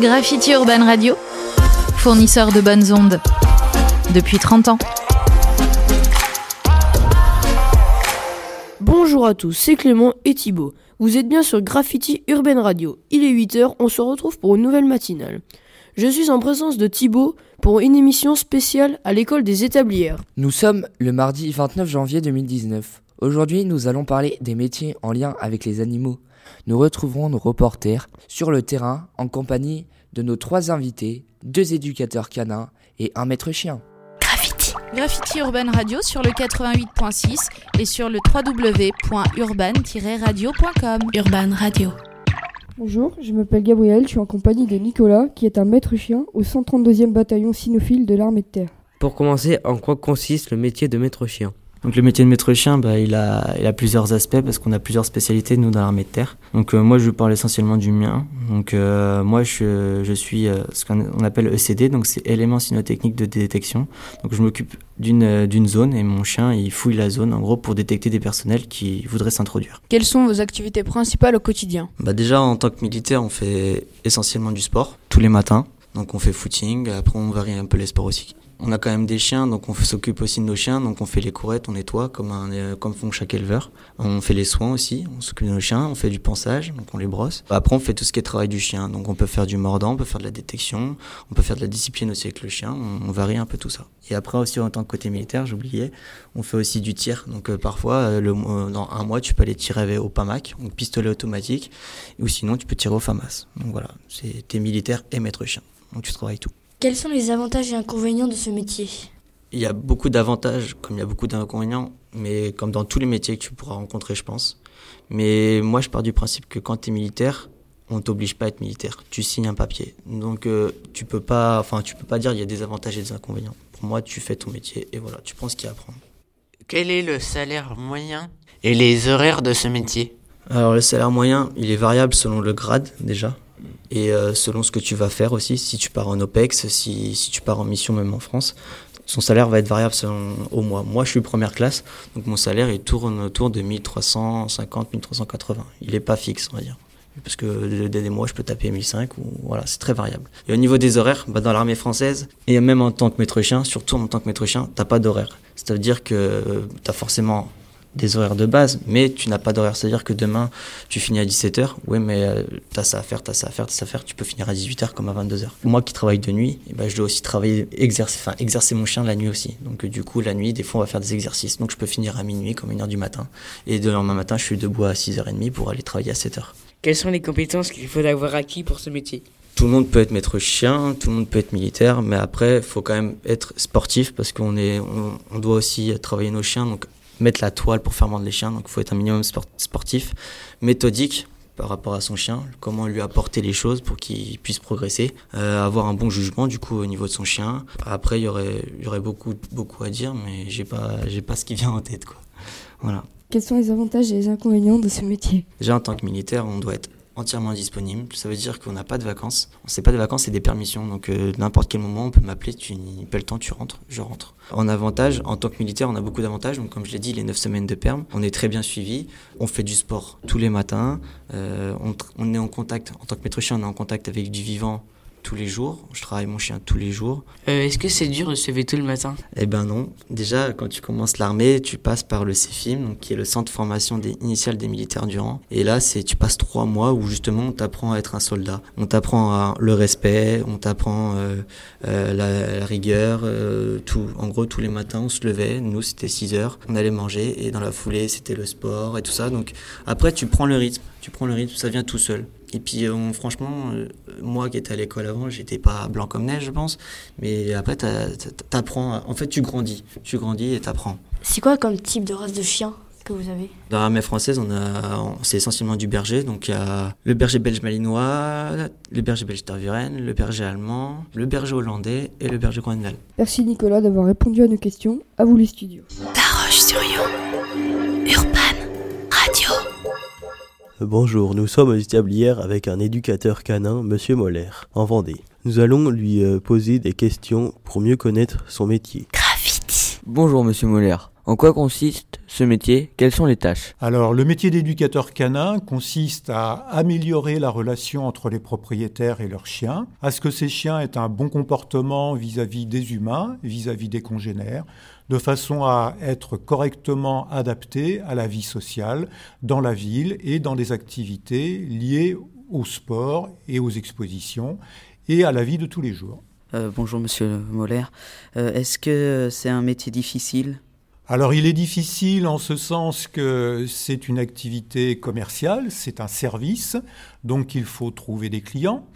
Graffiti Urban Radio, fournisseur de bonnes ondes depuis 30 ans. Bonjour à tous, c'est Clément et Thibaut. Vous êtes bien sur Graffiti Urban Radio. Il est 8h, on se retrouve pour une nouvelle matinale. Je suis en présence de Thibaut pour une émission spéciale à l'école des établières. Nous sommes le mardi 29 janvier 2019. Aujourd'hui, nous allons parler des métiers en lien avec les animaux. Nous retrouverons nos reporters sur le terrain en compagnie de nos trois invités, deux éducateurs canins et un maître chien. Graffiti. Graffiti Urban Radio sur le 88.6 et sur le www.urban-radio.com. Urban Radio. Bonjour, je m'appelle Gabriel, je suis en compagnie de Nicolas, qui est un maître chien au 132e bataillon cynophile de l'armée de terre. Pour commencer, en quoi consiste le métier de maître chien? Donc le métier de maître chien, bah, il, a, il a plusieurs aspects parce qu'on a plusieurs spécialités nous dans l'armée de terre. Donc euh, moi je parle essentiellement du mien. Donc euh, moi je, je suis euh, ce qu'on appelle ECD, donc c'est élément cynotechnique de détection. Donc je m'occupe d'une d'une zone et mon chien il fouille la zone en gros pour détecter des personnels qui voudraient s'introduire. Quelles sont vos activités principales au quotidien? Bah déjà en tant que militaire on fait essentiellement du sport tous les matins. Donc on fait footing, après on varie un peu les sports aussi on a quand même des chiens, donc on s'occupe aussi de nos chiens, donc on fait les courettes, on nettoie comme, un, euh, comme font chaque éleveur. On fait les soins aussi, on s'occupe de nos chiens, on fait du pansage, donc on les brosse. Après on fait tout ce qui est travail du chien, donc on peut faire du mordant, on peut faire de la détection, on peut faire de la discipline aussi avec le chien, on, varie un peu tout ça. Et après aussi en tant que côté militaire, j'oubliais, on fait aussi du tir, donc euh, parfois euh, le, dans un mois tu peux aller tirer au PAMAC, donc pistolet automatique, ou sinon tu peux tirer au FAMAS. Donc voilà, c'est t'es militaire et maître chien, donc tu travailles tout. Quels sont les avantages et inconvénients de ce métier? Il y a beaucoup d'avantages comme il y a beaucoup d'inconvénients, mais comme dans tous les métiers que tu pourras rencontrer, je pense. Mais moi, je pars du principe que quand tu es militaire, on t'oblige pas à être militaire. Tu signes un papier. Donc euh, tu peux pas, enfin tu peux pas dire il y a des avantages et des inconvénients. Pour moi, tu fais ton métier et voilà, tu prends ce qu'il y a à apprendre. Quel est le salaire moyen et les horaires de ce métier? Alors le salaire moyen, il est variable selon le grade déjà et euh, selon ce que tu vas faire aussi, si tu pars en OPEX, si, si tu pars en mission même en France, son salaire va être variable selon au mois. Moi, je suis première classe, donc mon salaire il tourne autour de 1350, 1380. Il n'est pas fixe, on va dire. Parce que des mois, je peux taper 1005 ou voilà, c'est très variable. Et au niveau des horaires, bah, dans l'armée française, et même en tant que maître chien, surtout en tant que maître chien, t'as pas d'horaire. C'est-à-dire que tu as forcément des horaires de base, mais tu n'as pas d'horaire. C'est-à-dire que demain, tu finis à 17h, ouais, mais euh, tu as ça à faire, tu as ça à faire, tu as ça à faire, tu peux finir à 18h comme à 22h. Moi qui travaille de nuit, eh ben, je dois aussi travailler, exercer, enfin, exercer mon chien la nuit aussi. Donc, euh, du coup, la nuit, des fois, on va faire des exercices. Donc, je peux finir à minuit, comme 1h du matin. Et de lendemain matin, je suis debout à 6h30 pour aller travailler à 7h. Quelles sont les compétences qu'il faut avoir acquis pour ce métier? Tout le monde peut être maître chien, tout le monde peut être militaire, mais après, il faut quand même être sportif parce qu'on est, on, on, doit aussi travailler nos chiens. Donc, mettre la toile pour faire mordre les chiens. Donc il faut être un minimum sportif, méthodique par rapport à son chien, comment lui apporter les choses pour qu'il puisse progresser, euh, avoir un bon jugement du coup au niveau de son chien. Après il y aurait, y aurait beaucoup, beaucoup à dire, mais j'ai pas, j'ai pas ce qui vient en tête quoi. Voilà. Quels sont les avantages et les inconvénients de ce métier? Déjà en tant que militaire, on doit être entièrement disponible. Ça veut dire qu'on n'a pas de vacances. On sait pas de vacances, c'est des permissions. Donc euh, n'importe quel moment, on peut m'appeler, tu n'y pas le temps, tu rentres, je rentre. En avantage, en tant que militaire, on a beaucoup d'avantages. Donc comme je l'ai dit, les 9 semaines de perme, on est très bien suivi. On fait du sport tous les matins. Euh, on, on, est en contact, en tant que maître chien, on est en contact avec du vivant tous les jours. Je travaille mon chien tous les jours. Euh, Est-ce que c'est dur de se lever tout le matin? Eh ben non. Déjà, quand tu commences l'armée, tu passes par le CEFIM, donc qui est le centre de formation des, initiale des militaires du rang. Et là, c'est tu passes trois mois où justement on t'apprend à être un soldat. On t'apprend le respect, on t'apprend euh, euh, la, la, rigueur, euh, tout. En gros, tous les matins, on se levait. Nous, c'était 6 heures. On allait manger et dans la foulée, c'était le sport et tout ça. Donc après, tu prends le rythme. Tu prends le rythme, ça vient tout seul. Et puis, euh, franchement, euh, moi qui étais à l'école avant, j'étais pas blanc comme neige, je pense. Mais après, t'apprends. En fait, tu grandis. Tu grandis et t'apprends. C'est quoi comme type de race de chien que vous avez? Dans l'armée française, on a, c'est essentiellement du berger. Donc, il y a le berger belge malinois, le berger belge tervuren, le berger allemand, le berger hollandais et le berger groenland. Merci Nicolas d'avoir répondu à nos questions. À vous les studios. Taroche sur. Urban. Bonjour, nous sommes aux établières avec un éducateur canin, Monsieur Moller, en Vendée. Nous allons lui euh, poser des questions pour mieux connaître son métier. Graffiti. Bonjour Monsieur Moller. En quoi consiste ce métier? Quelles sont les tâches? Alors, le métier d'éducateur canin consiste à améliorer la relation entre les propriétaires et leurs chiens, à ce que ces chiens aient un bon comportement vis-à-vis des humains, vis-à-vis des congénères, de façon à être correctement adaptés à la vie sociale dans la ville et dans des activités liées au sport et aux expositions et à la vie de tous les jours. Euh, bonjour Monsieur Moller. Euh, Est-ce que c'est un métier difficile? Alors il est difficile en ce sens que c'est une activité commerciale, c'est un service, donc il faut trouver des clients.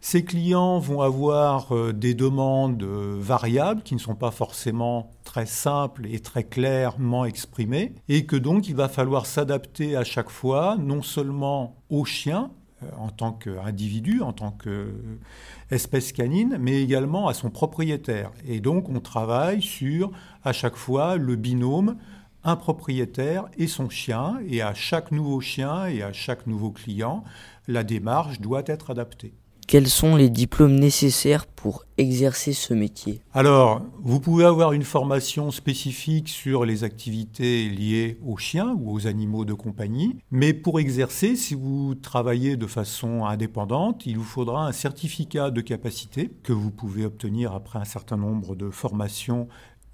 Ces clients vont avoir euh, des demandes euh, variables qui ne sont pas forcément très simples et très clairement exprimées, et que donc il va falloir s'adapter à chaque fois, non seulement aux chiens, en tant qu'individu, en tant qu'espèce canine, mais également à son propriétaire. Et donc on travaille sur, à chaque fois, le binôme un propriétaire et son chien, et à chaque nouveau chien et à chaque nouveau client, la démarche doit être adaptée. Quels sont les diplômes nécessaires pour exercer ce métier? Alors, vous pouvez avoir une formation spécifique sur les activités liées aux chiens ou aux animaux de compagnie, mais pour exercer, si vous travaillez de façon indépendante, il vous faudra un certificat de capacité que vous pouvez obtenir après un certain nombre de formations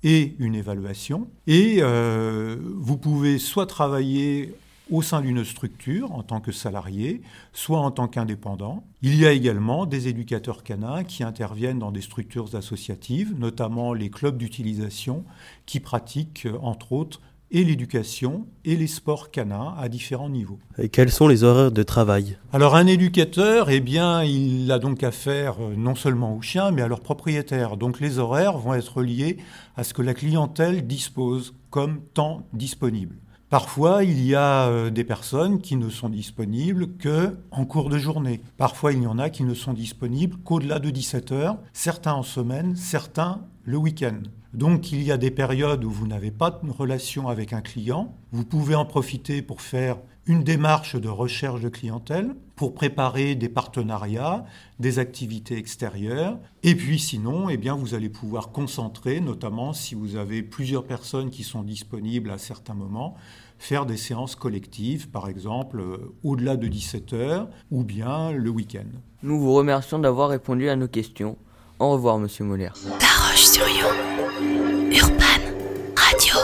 et une évaluation. Et euh, vous pouvez soit travailler au sein d'une structure en tant que salarié, soit en tant qu'indépendant. Il y a également des éducateurs canins qui interviennent dans des structures associatives, notamment les clubs d'utilisation, qui pratiquent entre autres et l'éducation et les sports canins à différents niveaux. Et quels sont les horaires de travail? Alors un éducateur, eh bien, il a donc affaire non seulement aux chiens, mais à leurs propriétaires. Donc les horaires vont être liés à ce que la clientèle dispose comme temps disponible. Parfois, il y a euh, des personnes qui ne sont disponibles que en cours de journée. Parfois, il y en a qui ne sont disponibles qu'au-delà de 17 heures, certains en semaine, certains le week-end. Donc, il y a des périodes où vous n'avez pas de relation avec un client. Vous pouvez en profiter pour faire une démarche de recherche de clientèle, pour préparer des partenariats, des activités extérieures. Et puis sinon, eh bien, vous allez pouvoir concentrer, notamment si vous avez plusieurs personnes qui sont disponibles à certains moments, faire des séances collectives, par exemple, euh, au-delà de 17 heures, ou bien le week-end. Nous vous remercions d'avoir répondu à nos questions. Au revoir, Monsieur Moller. La Roche-sur-Yon, Urban Radio.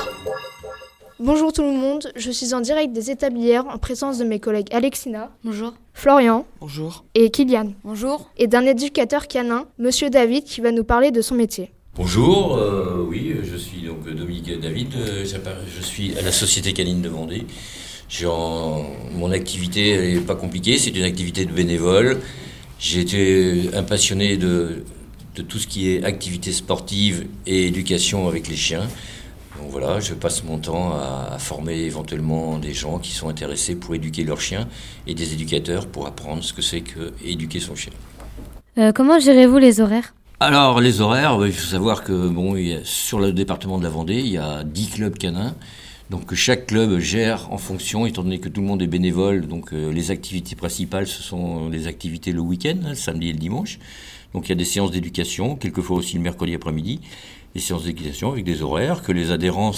Bonjour tout le monde, je suis en direct des établières en présence de mes collègues Alexina. Bonjour. Florian. Bonjour. Et Kylian. Bonjour. Et d'un éducateur canin, Monsieur David, qui va nous parler de son métier. Bonjour, euh, oui, David, euh, je suis à la Société Canine de Vendée. En, mon activité n'est pas compliquée, c'est une activité de bénévole. J'ai été un passionné de, de tout ce qui est activité sportive et éducation avec les chiens. Donc voilà, je passe mon temps à, former éventuellement des gens qui sont intéressés pour éduquer leurs chiens et des éducateurs pour apprendre ce que c'est que éduquer son chien. Euh, comment gérez-vous les horaires? Alors les horaires, il faut savoir que bon, sur le département de la Vendée, il y a 10 clubs canins. Donc chaque club gère en fonction, étant donné que tout le monde est bénévole, donc euh, les activités principales, ce sont les activités le week-end, le samedi et le dimanche. Donc il y a des séances d'éducation, quelquefois aussi le mercredi après-midi des séances d'équitation avec des horaires que les adhérents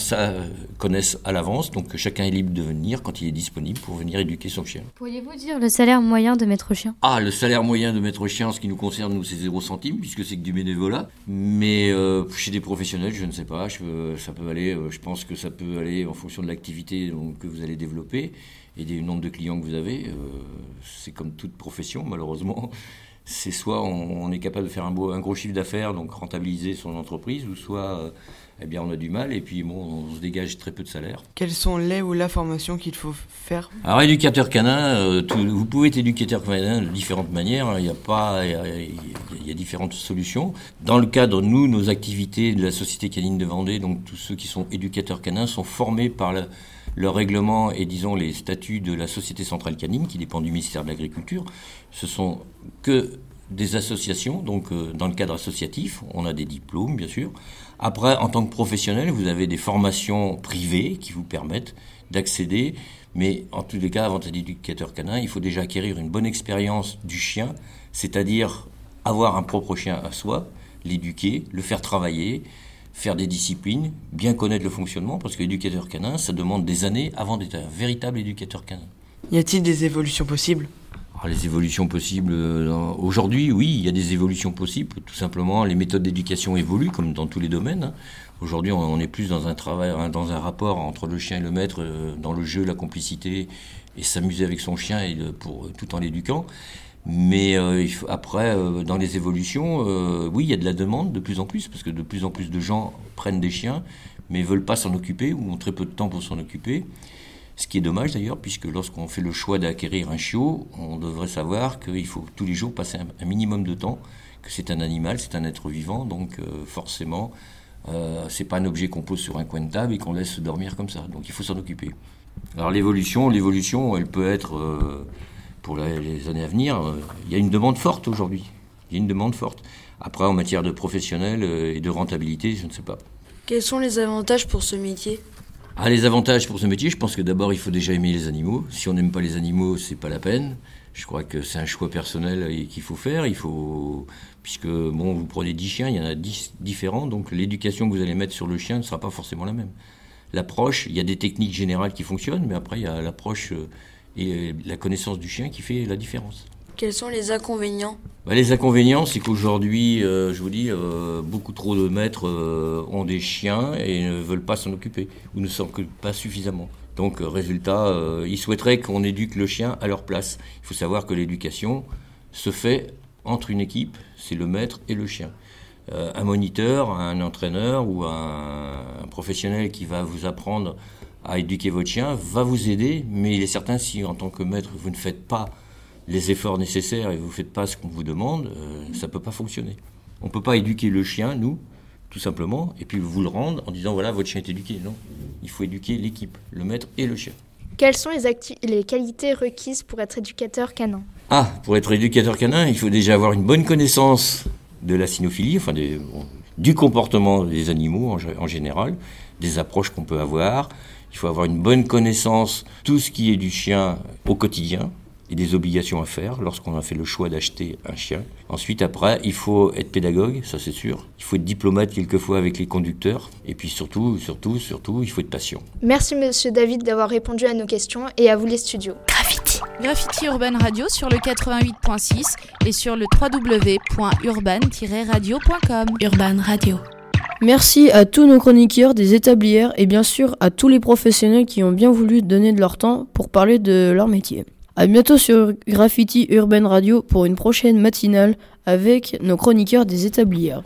connaissent à l'avance, donc chacun est libre de venir quand il est disponible pour venir éduquer son chien. Pourriez-vous dire le salaire moyen de maître chien? Ah, le salaire moyen de maître chien, en ce qui nous concerne, nous, c'est 0 centime, puisque c'est que du bénévolat. Mais euh, chez des professionnels, je ne sais pas, je, ça peut aller, euh, je pense que ça peut aller en fonction de l'activité que vous allez développer et du nombre de clients que vous avez. Euh, c'est comme toute profession, malheureusement c'est soit on, est capable de faire un, beau, un gros chiffre d'affaires, donc rentabiliser son entreprise, ou soit euh, eh bien, on a du mal et puis bon, on se dégage très peu de salaire. Quelles sont les ou la formation qu'il faut faire? Alors, éducateur canin, euh, vous pouvez être éducateur canin de différentes manières. Il y a pas, il y a, différentes solutions. Dans le cadre, nous, nos activités de la Société canine de Vendée, donc tous ceux qui sont éducateurs canins sont formés par le, le règlement et disons les statuts de la Société centrale canine qui dépend du ministère de l'Agriculture. Ce sont que des associations, donc euh, dans le cadre associatif, on a des diplômes bien sûr. Après, en tant que professionnel, vous avez des formations privées qui vous permettent d'accéder, mais en tous les cas, avant d'être éducateur canin, il faut déjà acquérir une bonne expérience du chien, c'est-à-dire avoir un propre chien à soi, l'éduquer, le faire travailler, faire des disciplines, bien connaître le fonctionnement, parce que l'éducateur canin, ça demande des années avant d'être un véritable éducateur canin. Y a-t-il des évolutions possibles? Alors, Les évolutions possibles, euh, aujourd'hui, oui, il y a des évolutions possibles. Tout simplement, les méthodes d'éducation évoluent, comme dans tous les domaines. hein. Aujourd'hui, on on est plus dans un travail, hein, dans un rapport entre le chien et le maître, euh, dans le jeu, la complicité, et s'amuser avec son chien et le- pour, tout en l'éduquant. Mais euh, il faut- après, euh, dans les évolutions, euh, oui, il y a de la demande de plus en plus, parce que de plus en plus de gens prennent des chiens, mais veulent pas s'en occuper ou ont très peu de temps pour s'en occuper. Ce qui est dommage d'ailleurs, puisque lorsqu'on fait le choix d'acquérir un chiot, on devrait savoir qu'il faut tous les jours passer un, minimum de temps, que c'est un animal, c'est un être vivant, donc euh, forcément, euh, c'est pas un objet qu'on pose sur un coin de table et qu'on laisse dormir comme ça. Donc il faut s'en occuper. Alors l'évolution, l'évolution, elle peut être euh, pour les années à venir. euh, Il y a une demande forte aujourd'hui. Il y a une demande forte. Après, en matière de professionnel euh, et de rentabilité, je ne sais pas. Quels sont les avantages pour ce métier? Ah, les avantages pour ce métier, je pense que d'abord, il faut déjà aimer les animaux. Si on n'aime pas les animaux, c'est pas la peine. Je crois que c'est un choix personnel et qu'il faut faire. Il faut, puisque bon, vous prenez 10 chiens, il y en a 10 différents, donc l'éducation que vous allez mettre sur le chien ne sera pas forcément la même. L'approche, il y a des techniques générales qui fonctionnent, mais après, il y a l'approche euh, et la connaissance du chien qui fait la différence. Quels sont les inconvénients? Bah, les inconvénients, c'est qu'aujourd'hui, euh, je vous dis, euh, beaucoup trop de maîtres euh, ont des chiens et ne veulent pas s'en occuper ou ne s'en occupent pas suffisamment. Donc, euh, résultat, euh, ils souhaiteraient qu'on éduque le chien à leur place. Il faut savoir que l'éducation se fait entre une équipe, c'est le maître et le chien. Euh, un moniteur, un entraîneur ou un, un professionnel qui va vous apprendre à éduquer votre chien va vous aider, mais il est certain si en tant que maître vous ne faites pas les efforts nécessaires et vous ne faites pas ce qu'on vous demande, euh, ça ne peut pas fonctionner. On ne peut pas éduquer le chien, nous, tout simplement, et puis vous le rendre en disant voilà, votre chien est éduqué. Non, il faut éduquer l'équipe, le maître et le chien. Quelles sont les, qualités requises pour être éducateur canin? Ah, pour être éducateur canin, il faut déjà avoir une bonne connaissance de la cynophilie, enfin des- bon, du comportement des animaux en général, des approches qu'on peut avoir. Il faut avoir une bonne connaissance tout ce qui est du chien au quotidien et des obligations à faire lorsqu'on a fait le choix d'acheter un chien. Ensuite, après, il faut être pédagogue, ça c'est sûr. Il faut être diplomate quelquefois avec les conducteurs. Et puis surtout, surtout, surtout, il faut être patient. Merci Monsieur David d'avoir répondu à nos questions et à vous les studios. Graffiti. Graffiti Urban Radio sur le 88.6 et sur le www.urban-radio.com. Urban Radio. Merci à tous nos chroniqueurs des établières et bien sûr à tous les professionnels qui ont bien voulu donner de leur temps pour parler de leur métier. À bientôt sur Graffiti Urban Radio pour une prochaine matinale avec nos chroniqueurs des établières.